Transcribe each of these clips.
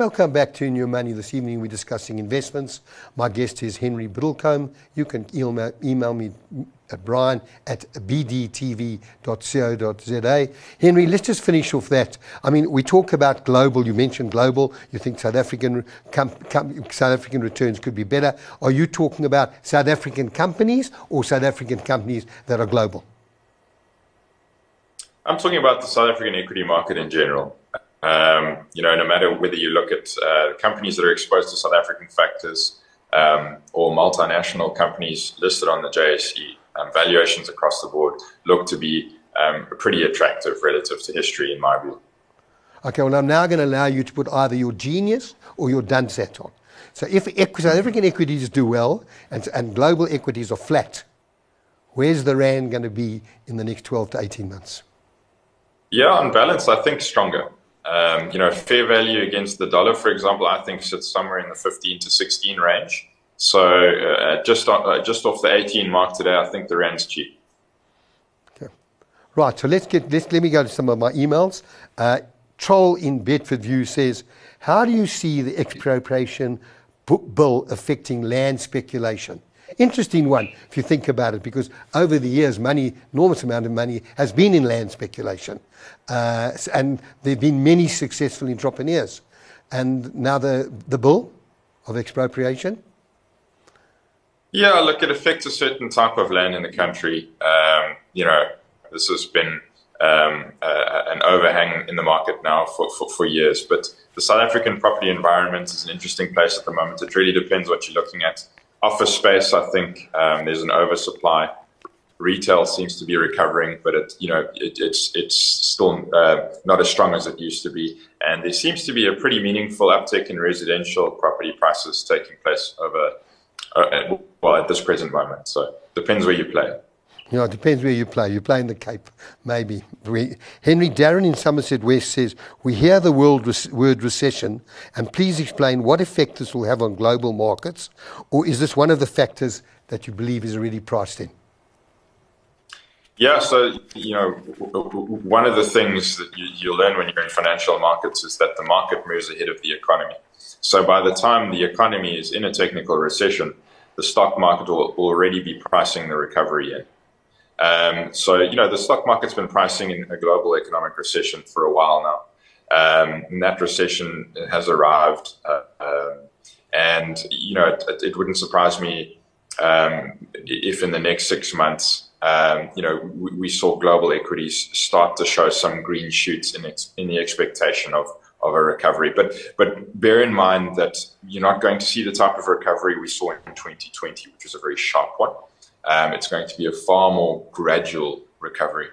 Welcome back to Your Money. This evening we're discussing investments. My guest is Henry Biddlecombe. You can email, email me at brian at bdtv.co.za. Henry, let's just finish off that. I mean, we talk about global. You mentioned global. You think South African com- com- South African returns could be better. Are you talking about South African companies or South African companies that are global? I'm talking about the South African equity market in general. Um, you know, no matter whether you look at uh, companies that are exposed to South African factors um, or multinational companies listed on the JSE, um, valuations across the board look to be um, pretty attractive relative to history, in my view. Okay, well, I'm now going to allow you to put either your genius or your dunce hat on. So if South African equities do well and, and global equities are flat, where's the RAND going to be in the next 12 to 18 months? Yeah, on balance, I think stronger. Um, you know, fair value against the dollar, for example, I think sits somewhere in the 15 to 16 range. So uh, just on, uh, just off the 18 mark today, I think the rand's cheap. Okay. Right. So let's get let's let me go to some of my emails. Uh, Troll in Bedfordview says, "How do you see the expropriation bill affecting land speculation?" Interesting one, if you think about it, because over the years, money, enormous amount of money, has been in land speculation. Uh, and there have been many successful entrepreneurs. And now the, the bill of expropriation? Yeah, look, it affects a certain type of land in the country. Um, you know, this has been um, uh, an overhang in the market now for, for, for, years. But the South African property environment is an interesting place at the moment. It really depends what you're looking at. Office space, I think um, there's an oversupply. Retail seems to be recovering, but it, you know, it, it's it's still uh, not as strong as it used to be. And there seems to be a pretty meaningful uptick in residential property prices taking place over, uh, well, at this present moment. So depends where you play. You know, it depends where you play. You play in the Cape, maybe. We, Henry Darren in Somerset West says, We hear the word recession, and please explain what effect this will have on global markets, or is this one of the factors that you believe is already priced in? Yeah, so, you know, one of the things that you, you learn when you're in financial markets is that the market moves ahead of the economy. So by the time the economy is in a technical recession, the stock market will already be pricing the recovery in. Um, so, you know, the stock market's been pricing in a global economic recession for a while now. Um, and that recession has arrived. Uh, um, and, you know, it, it wouldn't surprise me um, if in the next six months, um, you know, we, we, saw global equities start to show some green shoots in, ex- in the expectation of, of a recovery. But, but bear in mind that you're not going to see the type of recovery we saw in 2020, which was a very sharp one um, it's going to be a far more gradual recovery.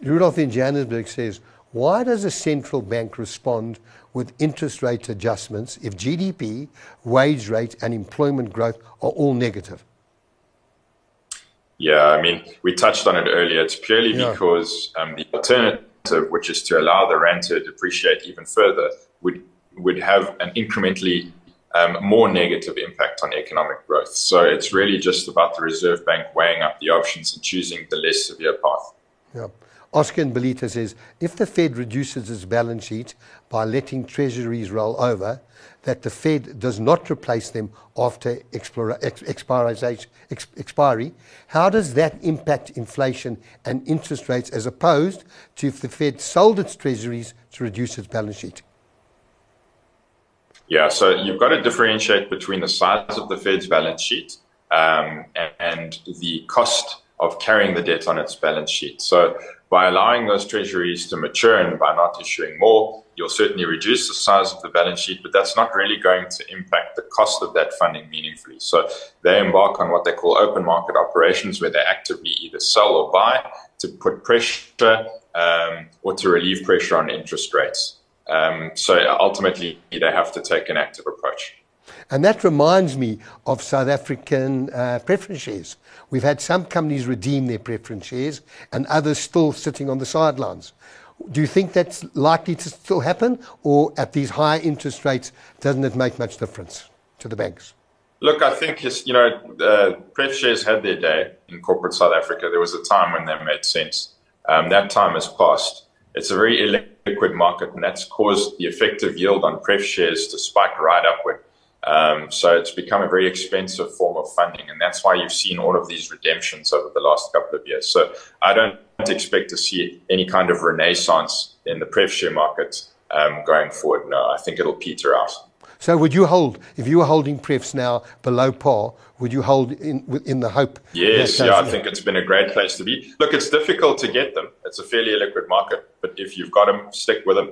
Rudolf in Johannesburg says, why does a central bank respond with interest rate adjustments if GDP, wage rate, and employment growth are all negative? Yeah, I mean, we touched on it earlier. It's purely yeah. because um, the alternative, which is to allow the rand to depreciate even further, would would have an incrementally um, more negative impact on economic growth. So it's really just about the Reserve Bank weighing up the options and choosing the less severe path. Yeah. Oscar and Belita says if the Fed reduces its balance sheet by letting treasuries roll over, that the Fed does not replace them after expiry, how does that impact inflation and interest rates as opposed to if the Fed sold its treasuries to reduce its balance sheet? Yeah, so you've got to differentiate between the size of the Fed's balance sheet um, and the cost of carrying the debt on its balance sheet. So by allowing those treasuries to mature and by not issuing more, you'll certainly reduce the size of the balance sheet, but that's not really going to impact the cost of that funding meaningfully. So they embark on what they call open market operations, where they actively either sell or buy to put pressure um, or to relieve pressure on interest rates. Um, so ultimately, they have to take an active approach. And that reminds me of South African uh, preference shares. We've had some companies redeem their preference shares and others still sitting on the sidelines. Do you think that's likely to still happen? Or at these high interest rates, doesn't it make much difference to the banks? Look, I think, you know, uh, pref shares had their day in corporate South Africa. There was a time when they made sense. Um, that time has passed. It's a very illiquid market, and that's caused the effective yield on pref shares to spike right upward. Um, so it's become a very expensive form of funding, and that's why you've seen all of these redemptions over the last couple of years. So I don't expect to see any kind of renaissance in the pref share market um, going forward. No, I think it'll peter out. So would you hold, if you were holding prefs now below par, would you hold in, in the hope? Yes, yeah, I think it's been a great place to be. Look, it's difficult to get them. It's a fairly liquid market, but if you've got them, stick with them.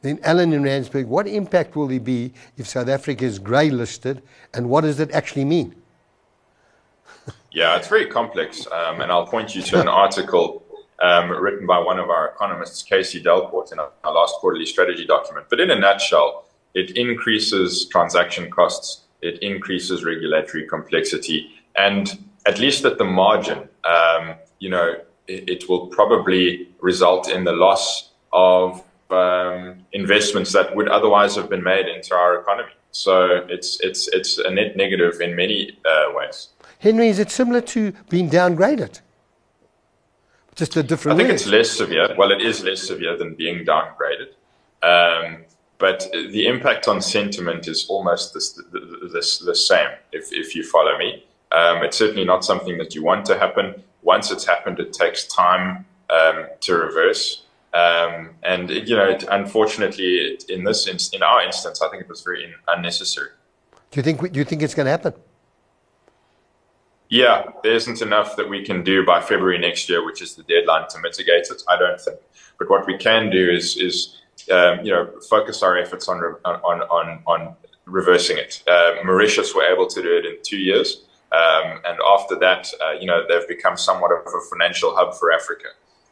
Then, Alan in Randburg, what impact will there be if South Africa is grey listed, and what does it actually mean? yeah, it's very complex, um, and I'll point you to an article um, written by one of our economists, Casey Delport, in our, our last quarterly strategy document. But in a nutshell, it increases transaction costs, it increases regulatory complexity, and at least at the margin, um, you know, it, it, will probably result in the loss of um, investments that would otherwise have been made into our economy. So it's it's it's a net negative in many uh, ways. Henry, is it similar to being downgraded? Just a different. I think way. it's less severe. Well, it is less severe than being downgraded, um, but the impact on sentiment is almost the, the, the, the same. If if you follow me, um, it's certainly not something that you want to happen. Once it's happened, it takes time um, to reverse. Um, and you know, it, unfortunately, in this in our instance, I think it was very unnecessary. Do you think do you think it's going to happen? Yeah, there isn't enough that we can do by February next year, which is the deadline to mitigate it. I don't think. But what we can do is is um, you know focus our efforts on on on on reversing it. Uh, Mauritius were able to do it in two years, um, and after that, uh, you know they've become somewhat of a financial hub for Africa.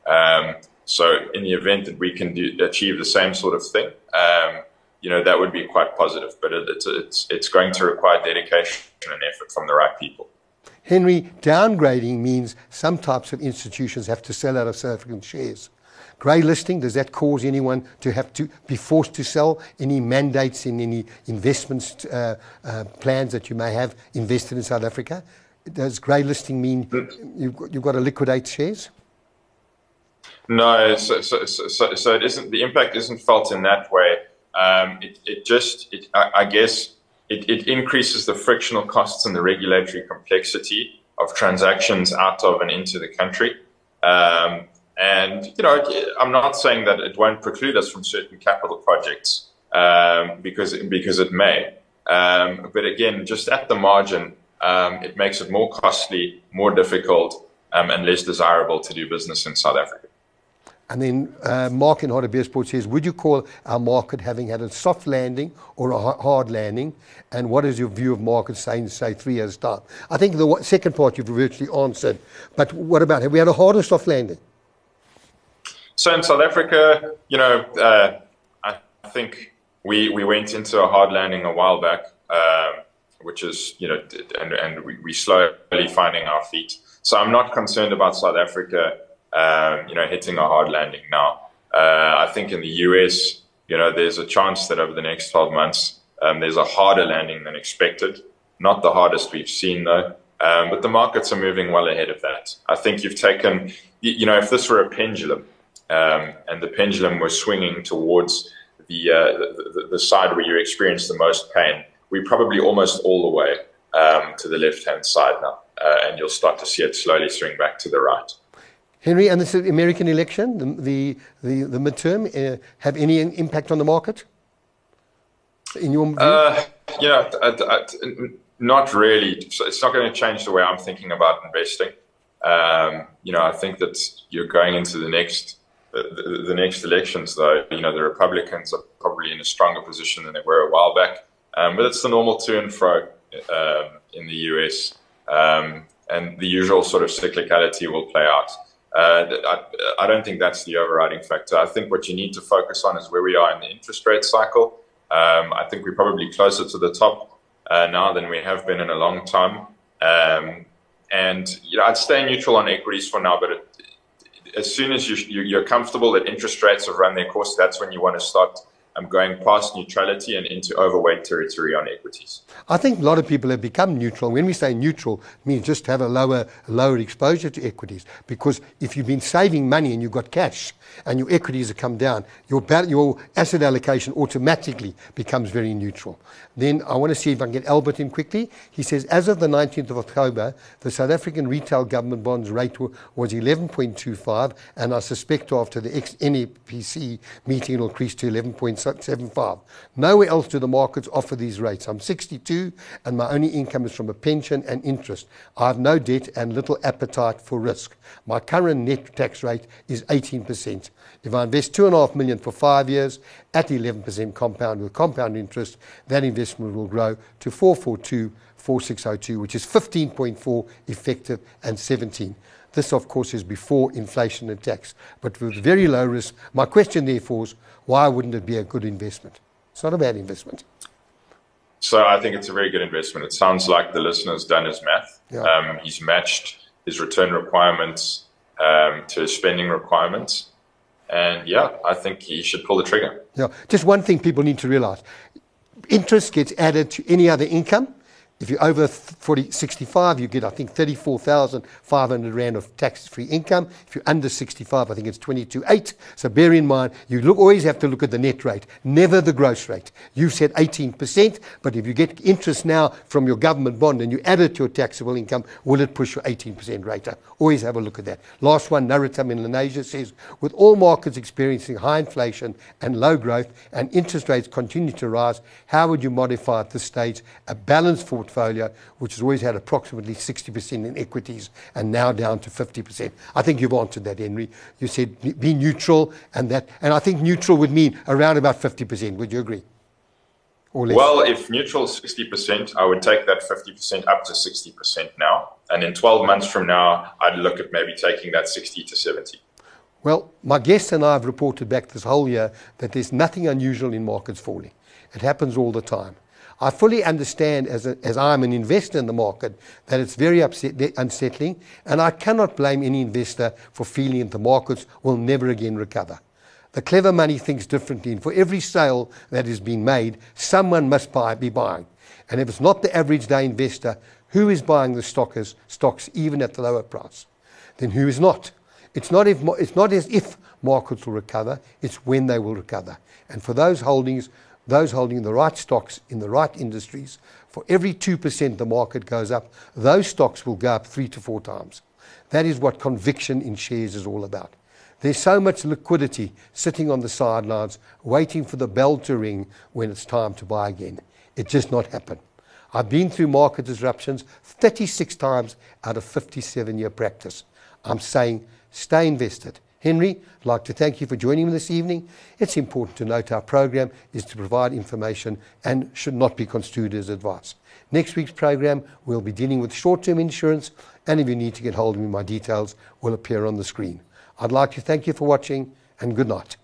Um, so in the event that we can do, achieve the same sort of thing, um, you know, that would be quite positive. But it, it's, it's, it's going to require dedication and effort from the right people. Henry, downgrading means some types of institutions have to sell out of South African shares. Grey listing, does that cause anyone to have to be forced to sell any mandates in any investments uh, uh, plans that you may have invested in South Africa? Does grey listing mean you've got, you've got to liquidate shares? No, so, so, so, so, it isn't. The impact isn't felt in that way. Um, it, it just, it, I, I guess, it, it increases the frictional costs and the regulatory complexity of transactions out of and into the country. Um, and you know, I'm not saying that it won't preclude us from certain capital projects um, because because it may. Um, but again, just at the margin, um, it makes it more costly, more difficult, um, and less desirable to do business in South Africa. And then uh, Mark in Harder Sport says, would you call our market having had a soft landing or a hard landing? And what is your view of markets saying, say, three years' time? I think the second part you've virtually answered. But what about, have we had a hard or soft landing? So in South Africa, you know, uh, I think we, we went into a hard landing a while back, uh, which is, you know, and, and we, we slowly finding our feet. So I'm not concerned about South Africa um, you know, hitting a hard landing now. Uh, I think in the US, you know, there's a chance that over the next 12 months, um, there's a harder landing than expected. Not the hardest we've seen though, um, but the markets are moving well ahead of that. I think you've taken, you know, if this were a pendulum um, and the pendulum was swinging towards the, uh, the, the, side where you experience the most pain, we're probably almost all the way um, to the left hand side now, uh, and you'll start to see it slowly swing back to the right. Henry, and this American election, the, the, the, the midterm, uh, have any impact on the market? In your view? Uh, yeah, not really. It's not going to change the way I'm thinking about investing. Um, you know, I think that you're going into the next the, the, next elections, though. You know, the Republicans are probably in a stronger position than they were a while back. Um, but it's the normal to and fro um, in the US, um, and the usual sort of cyclicality will play out. Uh, I, I, don't think that's the overriding factor. I think what you need to focus on is where we are in the interest rate cycle. Um, I think we're probably closer to the top uh, now than we have been in a long time. Um, and you know, I'd stay neutral on equities for now, but it, as soon as you, are comfortable that interest rates have run their course, that's when you want to start I'm going past neutrality and into overweight territory on equities. I think a lot of people have become neutral. When we say neutral, it means just have a lower, lower exposure to equities. Because if you've been saving money and you've got cash and your equities have come down, your, your asset allocation automatically becomes very neutral. Then I want to see if I can get Albert in quickly. He says, as of the 19th of October, the South African retail government bonds rate was 11.25, and I suspect after the NEPC meeting it'll increase to 11.75. Nowhere else do the markets offer these rates. I'm 62 and my only income is from a pension and interest. I have no debt and little appetite for risk. My current net tax rate is 18%. If I invest two and a half million for five years at 11% compound with compound interest, that investment will grow to 442 4602, which is 15.4 effective and 17. This, of course, is before inflation and tax, but with very low risk. My question, therefore, is why wouldn't it be a good investment? It's not a bad investment. So I think it's a very good investment. It sounds like the listener's done his math. Yeah. Um, he's matched his return requirements um, to his spending requirements. And yeah, I think he should pull the trigger. Yeah. Just one thing people need to realize interest gets added to any other income. If you're over 40, 65, you get, I think, 34,500 Rand of tax free income. If you're under 65, I think it's 22.8. So bear in mind, you look, always have to look at the net rate, never the gross rate. You've said 18%, but if you get interest now from your government bond and you add it to your taxable income, will it push your 18% rate up? Always have a look at that. Last one, Naritam in says, with all markets experiencing high inflation and low growth and interest rates continue to rise, how would you modify at this stage a balanced for portfolio, which has always had approximately 60% in equities and now down to 50%. I think you've answered that, Henry. You said be neutral, and that, and I think neutral would mean around about 50%. Would you agree? Well, if neutral is 60%, I would take that 50% up to 60% now. And in 12 months from now, I'd look at maybe taking that 60 to 70. Well, my guests and I have reported back this whole year that there's nothing unusual in markets falling. It happens all the time. I fully understand, as, a, as I'm an investor in the market, that it's very upset, unsettling, and I cannot blame any investor for feeling that the markets will never again recover. The clever money thinks differently, and for every sale that is being made, someone must buy, be buying. And if it's not the average day investor, who is buying the stockers, stocks even at the lower price? Then who is not? It's not, if, it's not as if markets will recover, it's when they will recover. And for those holdings those holding the right stocks in the right industries, for every 2% the market goes up, those stocks will go up three to four times. That is what conviction in shares is all about. There's so much liquidity sitting on the sidelines, waiting for the bell to ring when it's time to buy again. It just not happen. I've been through market disruptions 36 times out of 57 year practice. I'm saying stay invested. Henry, I'd like to thank you for joining me this evening. It's important to note our program is to provide information and should not be construed as advice. Next week's program, we'll be dealing with short term insurance, and if you need to get hold of me, my details will appear on the screen. I'd like to thank you for watching, and good night.